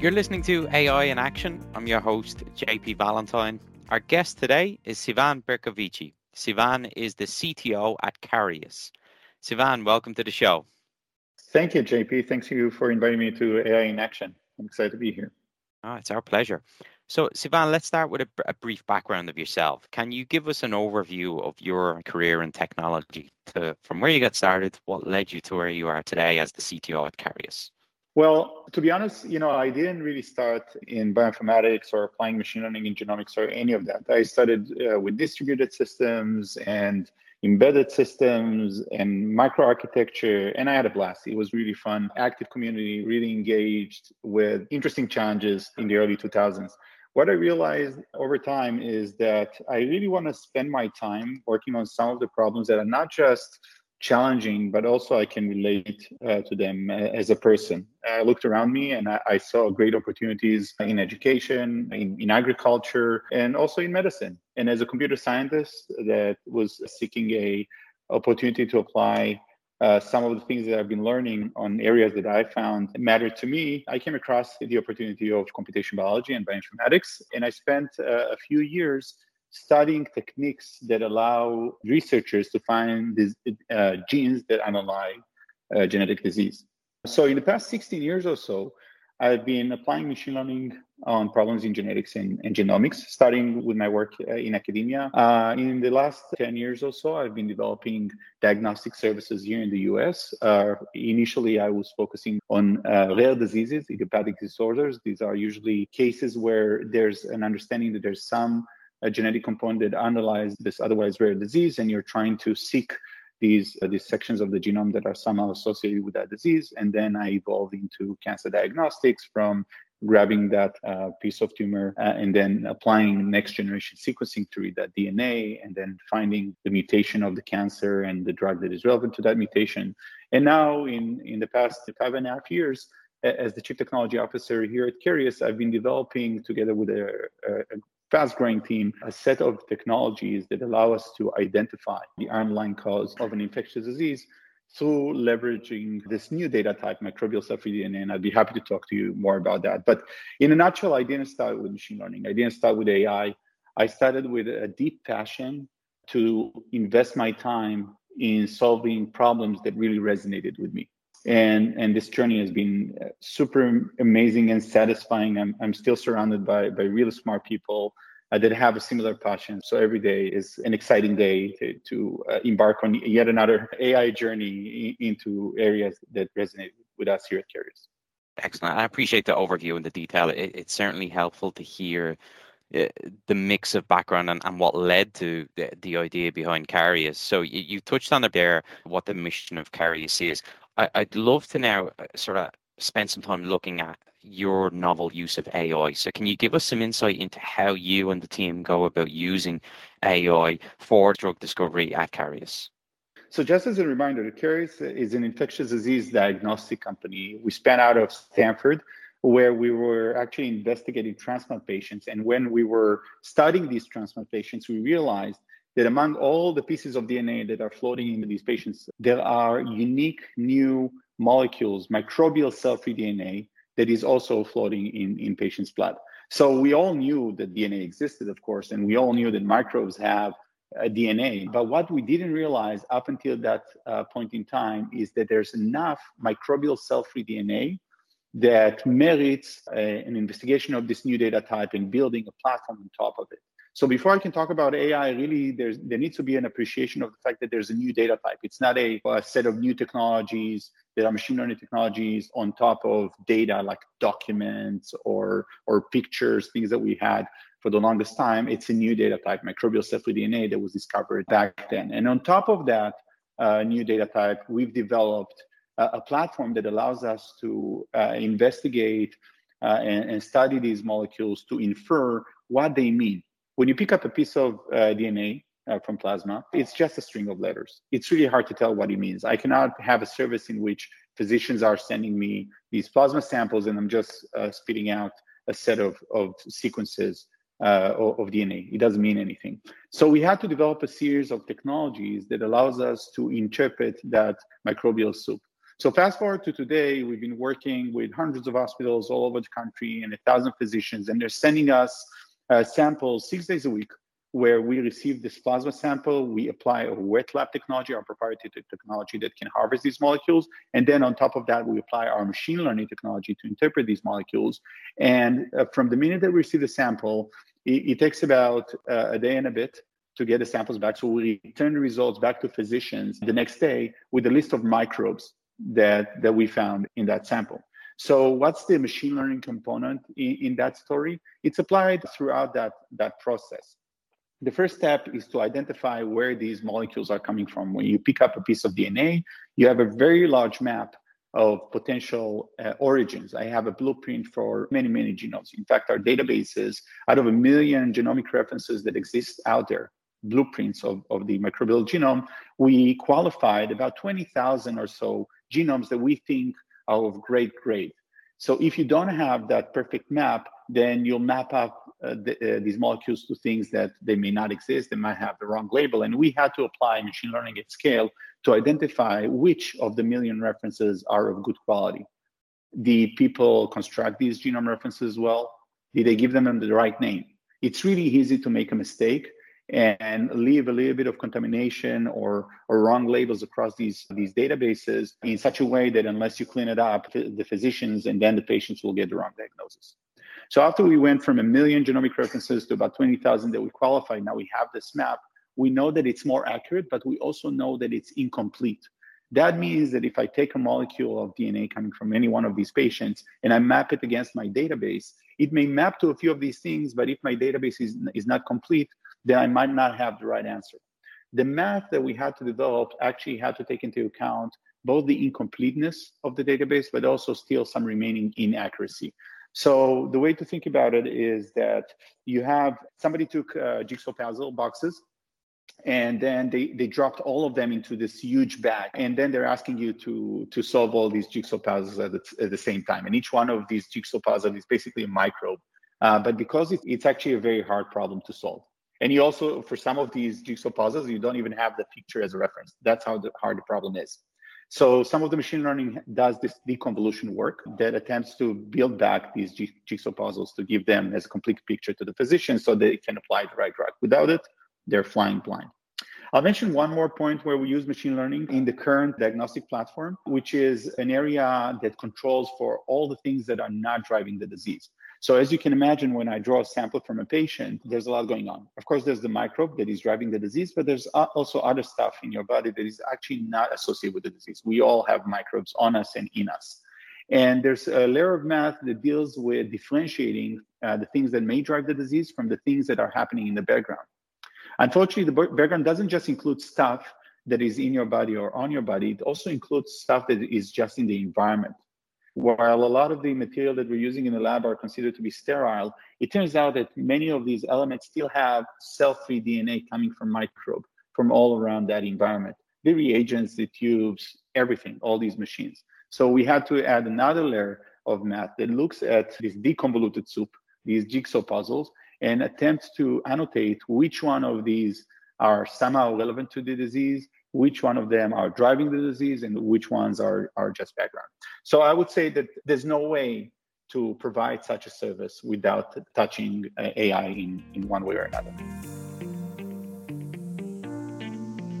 You're listening to AI in Action. I'm your host, JP Valentine. Our guest today is Sivan Bercovici. Sivan is the CTO at Karius. Sivan, welcome to the show. Thank you, JP. Thanks you for inviting me to AI in Action. I'm excited to be here. Oh, it's our pleasure. So, Sivan, let's start with a, a, brief background of yourself. Can you give us an overview of your career in technology, to, from where you got started, what led you to where you are today as the CTO at Karius? Well, to be honest, you know, I didn't really start in bioinformatics or applying machine learning in genomics or any of that. I started uh, with distributed systems and embedded systems and microarchitecture, and I had a blast. It was really fun, active community, really engaged with interesting challenges in the early 2000s. What I realized over time is that I really want to spend my time working on some of the problems that are not just challenging, but also I can relate uh, to them uh, as a person. I looked around me and I, I saw great opportunities in education, in, in, agriculture, and also in medicine. And as a computer scientist that was seeking a opportunity to apply uh, some of the things that I've been learning on areas that I found mattered to me, I came across the opportunity of computation biology and bioinformatics. And I spent uh, a few years studying techniques that allow researchers to find these uh, genes that underlie uh, genetic disease. So, in the past 16 years or so, I've been applying machine learning on problems in genetics and, and genomics, starting with my work uh, in academia. Uh, in the last 10 years or so, I've been developing diagnostic services here in the US. Uh, initially, I was focusing on uh, rare diseases, idiopathic disorders. These are usually cases where there's an understanding that there's some a genetic component that underlies this otherwise rare disease, and you're trying to seek these uh, these sections of the genome that are somehow associated with that disease. And then I evolved into cancer diagnostics from grabbing that uh, piece of tumor uh, and then applying next generation sequencing to read that DNA and then finding the mutation of the cancer and the drug that is relevant to that mutation. And now, in in the past five and a half years, as the chief technology officer here at Karius, I've been developing together with a, a, fast growing team a set of technologies that allow us to identify the underlying cause of an infectious disease through leveraging this new data type, microbial cell-free DNA, and I'd be happy to talk to you more about that. But in a nutshell, I didn't start with machine learning. I didn't start with AI. I started with a deep passion to invest my time in solving problems that really resonated with me and and this journey has been uh, super amazing and satisfying. I'm, I'm still surrounded by by really smart people uh, that have a similar passion. So every day is an exciting day to, to uh, embark on yet another ai journey into areas that resonate with us here at Karius excellent. I appreciate the overview and the detail. It, it's certainly helpful to hear uh, the mix of background and, and what led to the, the idea behind Karius. So you, you touched on it there, what the mission of Karius is. I, would love to now uh, sort of spend some time looking at your novel use of AI. So, can you give us some insight into how you and the team go about using AI for drug discovery at Karius? So, just as a reminder, Karius is an infectious disease diagnostic company. We span out of Stanford, where we were actually investigating transplant patients. And when we were studying these transplant patients, we realized that among all the pieces of DNA that are floating into these patients, there are unique new molecules, microbial cell-free DNA, that is also floating in, in patients' blood. So we all knew that DNA existed, of course, and we all knew that microbes have a DNA. But what we didn't realize up until that uh, point in time is that there's enough microbial cell-free DNA that merits uh, an investigation of this new data type and building a platform on top of it. So before I can talk about AI, really there's there needs to be an appreciation of the fact that there's a new data type. It's not a, a set of new technologies that are machine learning technologies on top of data like documents or or pictures, things that we had for the longest time. It's a new data type, microbial cell-free DNA that was discovered back then. And on top of that uh, new data type, we've developed a platform that allows us to uh, investigate uh, and, and, study these molecules to infer what they mean. When you pick up a piece of uh, DNA uh, from plasma, it's just a string of letters. It's really hard to tell what it means. I cannot have a service in which physicians are sending me these plasma samples and I'm just uh, spitting out a set of, of sequences uh, of DNA. It doesn't mean anything. So we had to develop a series of technologies that allows us to interpret that microbial soup. So fast forward to today, we've been working with hundreds of hospitals all over the country and a thousand physicians, and they're sending us uh, samples six days a week where we receive this plasma sample, we apply a wet lab technology, our proprietary technology that can harvest these molecules. And then on top of that, we apply our machine learning technology to interpret these molecules. And uh, from the minute that we receive the sample, it, it takes about uh, a day and a bit to get the samples back. So we return the results back to physicians the next day with a list of microbes that, that we found in that sample. So what's the machine learning component in, in that story? It's applied throughout that, that process. The first step is to identify where these molecules are coming from. When you pick up a piece of DNA, you have a very large map of potential uh, origins. I have a blueprint for many, many genomes. In fact, our databases, out of a million genomic references that exist out there, blueprints of, of the microbial genome, we qualified about 20,000 or so genomes that we think are of great grade. So if you don't have that perfect map, then you'll map up uh, the, uh, these molecules to things that they may not exist. They might have the wrong label. And we had to apply machine learning at scale to identify which of the million references are of good quality. Did people construct these genome references well? Did they give them the right name? It's really easy to make a mistake and leave a little bit of contamination or, or wrong labels across these, these databases in such a way that unless you clean it up, the physicians and then the patients will get the wrong diagnosis. So after we went from a million genomic references to about 20,000 that we qualified, now we have this map, we know that it's more accurate, but we also know that it's incomplete. That means that if I take a molecule of DNA coming from any one of these patients and I map it against my database, it may map to a few of these things, but if my database is, is not complete, then I might not have the right answer. The math that we had to develop actually had to take into account both the incompleteness of the database, but also still some remaining inaccuracy. So the way to think about it is that you have somebody took uh, jigsaw puzzle boxes and then they, they dropped all of them into this huge bag and then they're asking you to to solve all these jigsaw puzzles at the, at the same time and each one of these jigsaw puzzles is basically a microbe uh, but because it, it's actually a very hard problem to solve and you also for some of these jigsaw puzzles you don't even have the picture as a reference that's how the, hard the problem is so some of the machine learning does this deconvolution work that attempts to build back these jigsaw puzzles to give them as a complete picture to the physician so they can apply the right drug. Without it, they're flying blind. I'll mention one more point where we use machine learning in the current diagnostic platform, which is an area that controls for all the things that are not driving the disease. So as you can imagine, when I draw a sample from a patient, there's a lot going on. Of course, there's the microbe that is driving the disease, but there's also other stuff in your body that is actually not associated with the disease. We all have microbes on us and in us. And there's a layer of math that deals with differentiating uh, the things that may drive the disease from the things that are happening in the background. Unfortunately, the background doesn't just include stuff that is in your body or on your body, it also includes stuff that is just in the environment. While a lot of the material that we're using in the lab are considered to be sterile, it turns out that many of these elements still have cell-free DNA coming from microbe from all around that environment. The reagents, the tubes, everything, all these machines. So we had to add another layer of math that looks at this deconvoluted soup, these jigsaw puzzles, and attempts to annotate which one of these are somehow relevant to the disease which one of them are driving the disease and which ones are, are just background. So I would say that there's no way to provide such a service without touching uh, AI in, in one way or another.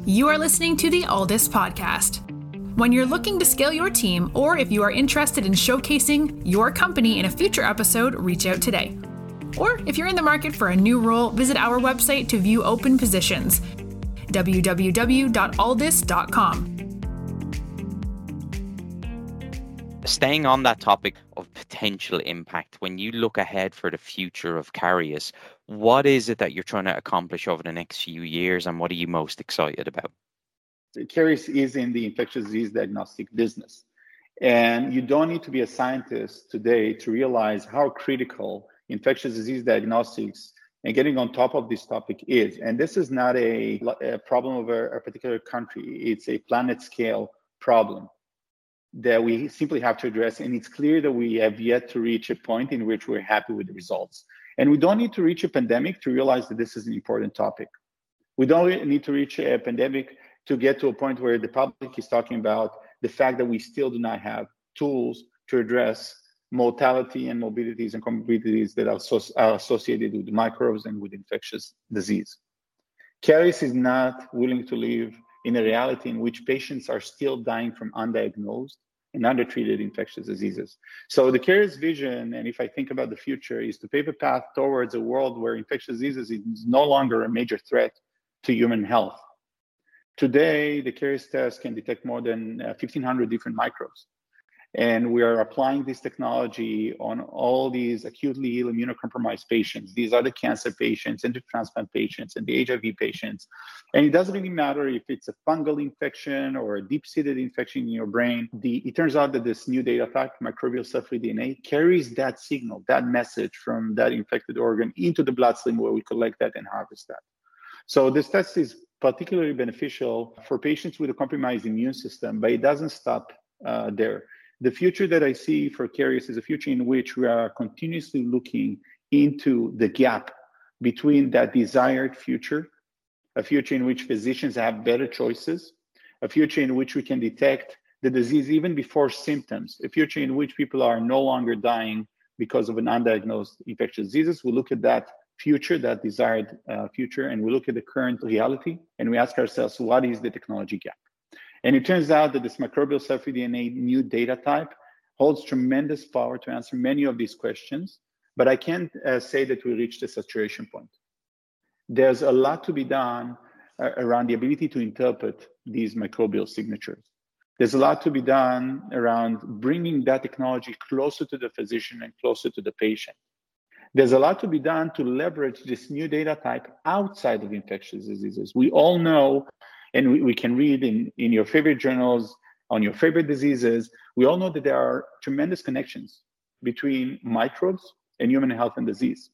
You are listening to the Alldus podcast. When you're looking to scale your team, or if you are interested in showcasing your company in a future episode, reach out today. Or if you're in the market for a new role, visit our website to view open positions www.alldus.com. Staying on that topic of potential impact, when you look ahead for the future of Karius, what is it that you're trying to accomplish over the next few years and what are you most excited about? Karius is in the infectious disease diagnostic business. And you don't need to be a scientist today to realize how critical infectious disease diagnostics and getting on top of this topic is. And this is not a, a problem of a, a particular country, it's a planet scale problem that we simply have to address. And it's clear that we have yet to reach a point in which we're happy with the results. And we don't need to reach a pandemic to realize that this is an important topic. We don't need to reach a pandemic to get to a point where the public is talking about the fact that we still do not have tools to address mortality and morbidities and comorbidities that are, associated with microbes and with infectious disease. Karius is not willing to live in a reality in which patients are still dying from undiagnosed and undertreated infectious diseases. So the Karius vision, and if I think about the future, is to pave a path towards a world where infectious diseases is no longer a major threat to human health. Today, the Karius test can detect more than 1,500 uh, different microbes. And we are applying this technology on all these acutely ill immunocompromised patients. These are the cancer patients and the transplant patients and the HIV patients. And it doesn't really matter if it's a fungal infection or a deep-seated infection in your brain. The, it turns out that this new data type, microbial cell-free DNA, carries that signal, that message from that infected organ into the bloodstream where we collect that and harvest that. So this test is particularly beneficial for patients with a compromised immune system, but it doesn't stop uh, there. The future that I see for Karius is a future in which we are continuously looking into the gap between that desired future, a future in which physicians have better choices, a future in which we can detect the disease even before symptoms, a future in which people are no longer dying because of an undiagnosed infectious diseases. We look at that future, that desired uh, future, and we look at the current reality and we ask ourselves, what is the technology gap? And it turns out that this microbial cell-free DNA new data type holds tremendous power to answer many of these questions, but I can't uh, say that we reached a saturation point. There's a lot to be done uh, around the ability to interpret these microbial signatures. There's a lot to be done around bringing that technology closer to the physician and closer to the patient. There's a lot to be done to leverage this new data type outside of infectious diseases. We all know, and we, we can read in, in your favorite journals on your favorite diseases, we all know that there are tremendous connections between microbes and human health and disease.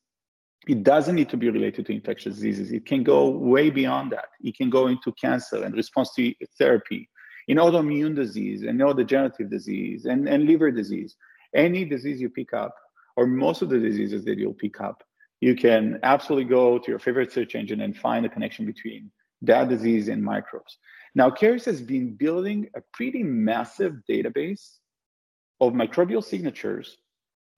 It doesn't need to be related to infectious diseases. It can go way beyond that. It can go into cancer and response to therapy, in autoimmune disease and neurodegenerative disease and, and liver disease. Any disease you pick up or most of the diseases that you'll pick up, you can absolutely go to your favorite search engine and find a connection between that disease and microbes. Now, Karius has been building a pretty massive database of microbial signatures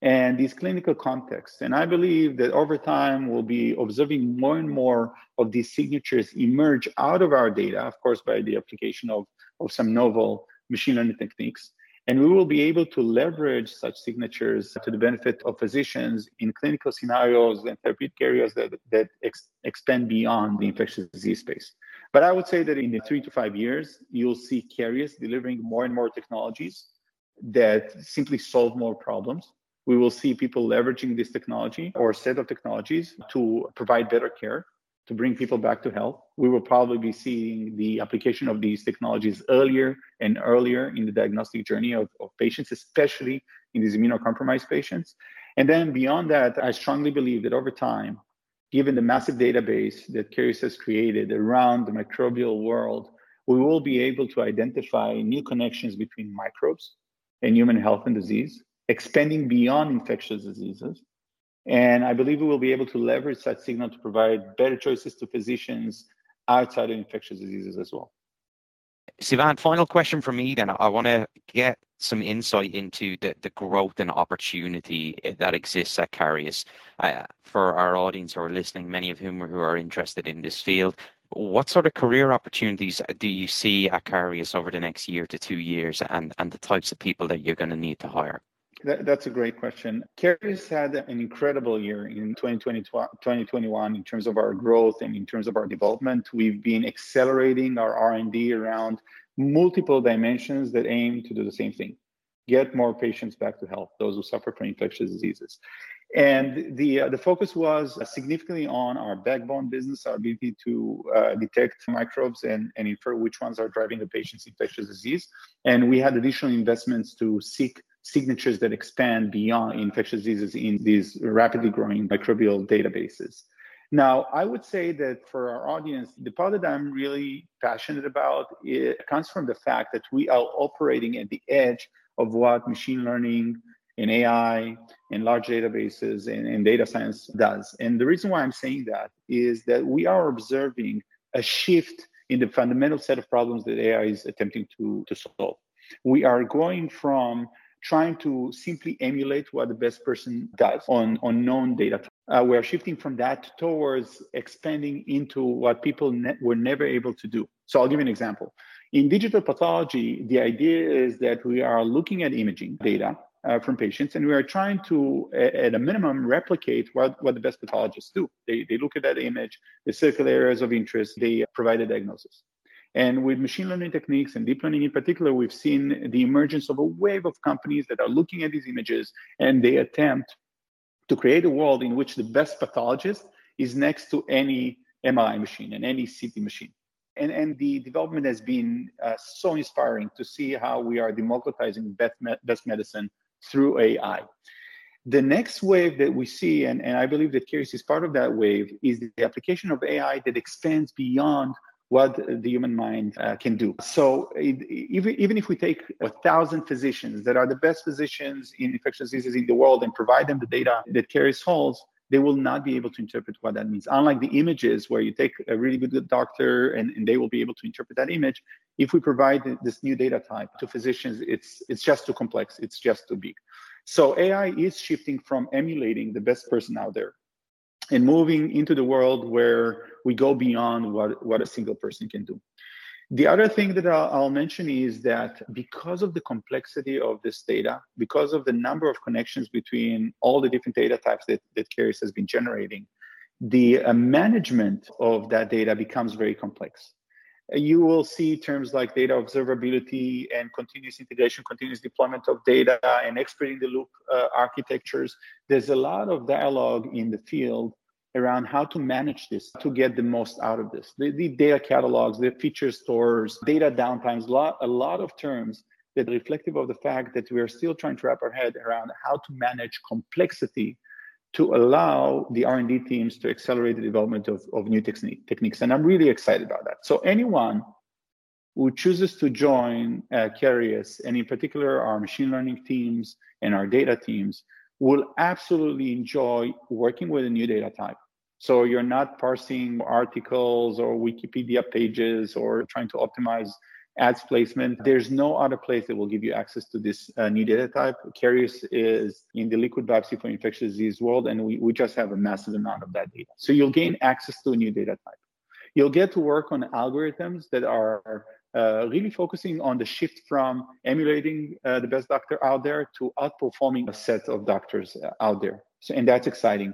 and these clinical contexts. And I believe that over time, we'll be observing more and more of these signatures emerge out of our data, of course, by the application of, of some novel machine learning techniques. And we will be able to leverage such signatures to the benefit of physicians in clinical scenarios and therapeutic areas that, that ex- expand beyond the infectious disease space. But I would say that in the three to five years, you'll see Karius delivering more and more technologies that simply solve more problems. We will see people leveraging this technology or set of technologies to provide better care to bring people back to health. We will probably be seeing the application of these technologies earlier and earlier in the diagnostic journey of, of patients, especially in these immunocompromised patients. And then beyond that, I strongly believe that over time, given the massive database that Karius has created around the microbial world, we will be able to identify new connections between microbes and human health and disease, expanding beyond infectious diseases, and I believe we will be able to leverage that signal to provide better choices to physicians outside of infectious diseases as well. Sivan, final question for me then. I want to get some insight into the, the growth and opportunity that exists at Karius. Uh, for our audience who are listening, many of whom are, who are interested in this field, what sort of career opportunities do you see at Karius over the next year to two years and, and the types of people that you're going to need to hire? That, that's a great question. Karius had an incredible year in 2020, 2021 in terms of our growth and in terms of our development. We've been accelerating our R&D around multiple dimensions that aim to do the same thing, get more patients back to health, those who suffer from infectious diseases. And the uh, the focus was significantly on our backbone business, our ability to uh, detect microbes and, and infer which ones are driving the patient's infectious disease. And we had additional investments to seek signatures that expand beyond infectious diseases in these rapidly growing microbial databases. Now, I would say that for our audience, the part that I'm really passionate about it comes from the fact that we are operating at the edge of what machine learning and AI, in large databases, and, in data science does. And the reason why I'm saying that is that we are observing a shift in the fundamental set of problems that AI is attempting to, to solve. We are going from trying to simply emulate what the best person does on, on known data. Uh, we are shifting from that towards expanding into what people ne- were never able to do. So I'll give you an example. In digital pathology, the idea is that we are looking at imaging data uh, from patients, and we are trying to, at a minimum, replicate what, what the best pathologists do. They, they look at that image, they circle areas of interest, they provide a diagnosis. And with machine learning techniques and deep learning in particular, we've seen the emergence of a wave of companies that are looking at these images and they attempt to create a world in which the best pathologist is next to any MRI machine and any CT machine. And, and the development has been uh, so inspiring to see how we are democratizing best, best medicine through AI. The next wave that we see, and, and I believe that Karius is part of that wave, is the application of AI that expands beyond what the human mind uh, can do. So it, even, even if we take a thousand physicians that are the best physicians in infectious diseases in the world and provide them the data that Karius holes, they will not be able to interpret what that means. Unlike the images where you take a really good doctor and, and they will be able to interpret that image, if we provide this new data type to physicians, it's, it's just too complex, it's just too big. So AI is shifting from emulating the best person out there and moving into the world where we go beyond what, what a single person can do. The other thing that I'll, I'll, mention is that because of the complexity of this data, because of the number of connections between all the different data types that, that Karius has been generating, the uh, management of that data becomes very complex. You will see terms like data observability and continuous integration, continuous deployment of data, and expert in the loop uh, architectures. There's a lot of dialogue in the field around how to manage this to get the most out of this. The, the data catalogs, the feature stores, data downtimes, lot, a lot of terms that are reflective of the fact that we are still trying to wrap our head around how to manage complexity to allow the R&D teams to accelerate the development of, of new technique, techniques. And I'm really excited about that. So anyone who chooses to join uh, Karius, and in particular our machine learning teams and our data teams, will absolutely enjoy working with a new data type. So you're not parsing articles or Wikipedia pages or trying to optimize ads placement. There's no other place that will give you access to this uh, new data type. Karius is in the liquid biopsy for infectious disease world, and we, we just have a massive amount of that data. So you'll gain access to a new data type. You'll get to work on algorithms that are uh, really focusing on the shift from emulating uh, the best doctor out there to outperforming a set of doctors uh, out there. So, and that's exciting.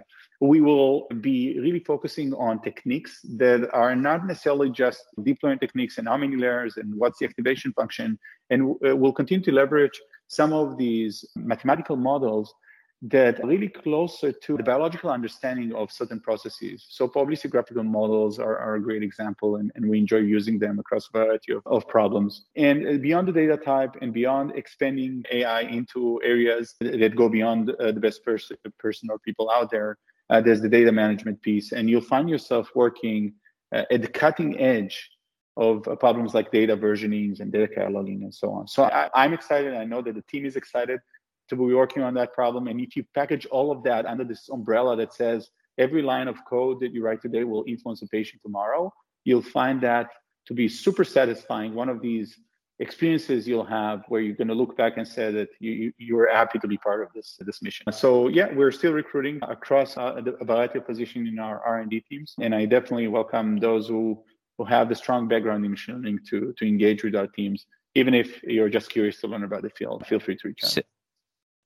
We will be really focusing on techniques that are not necessarily just deep learning techniques and how many layers and what's the activation function. And uh, we'll continue to leverage some of these mathematical models that are really closer to the biological understanding of certain processes. So probabilistic graphical models are, are a great example, and, and we enjoy using them across a variety of, of problems. And uh, beyond the data type and beyond expanding AI into areas that go beyond uh, the best person, person or people out there, uh, there's the data management piece. And you'll find yourself working uh, at the cutting edge of uh, problems like data versionings and data cataloging and so on. So I, I'm excited. I know that the team is excited to be working on that problem. And if you package all of that under this umbrella that says every line of code that you write today will influence a patient tomorrow, you'll find that to be super satisfying. One of these experiences you'll have where you're going to look back and say that you, you are happy to be part of this this mission. So yeah, we're still recruiting across uh, a variety of positions in our R&D teams, and I definitely welcome those who who have the strong background in machine learning to to engage with our teams. Even if you're just curious to learn about the field, feel free to reach out.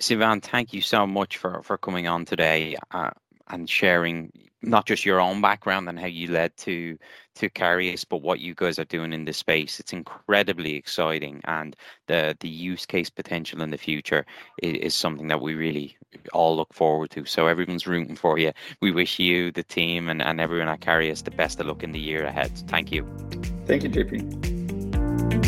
Sivan, thank you so much for, for coming on today. Uh, and sharing not just your own background and how you led to to Karius, but what you guys are doing in this space. It's incredibly exciting, and the the use case potential in the future is, is, something that we really all look forward to. So everyone's rooting for you. We wish you, the team, and, and everyone at Karius the best of luck in the year ahead. Thank you. Thank you, JP.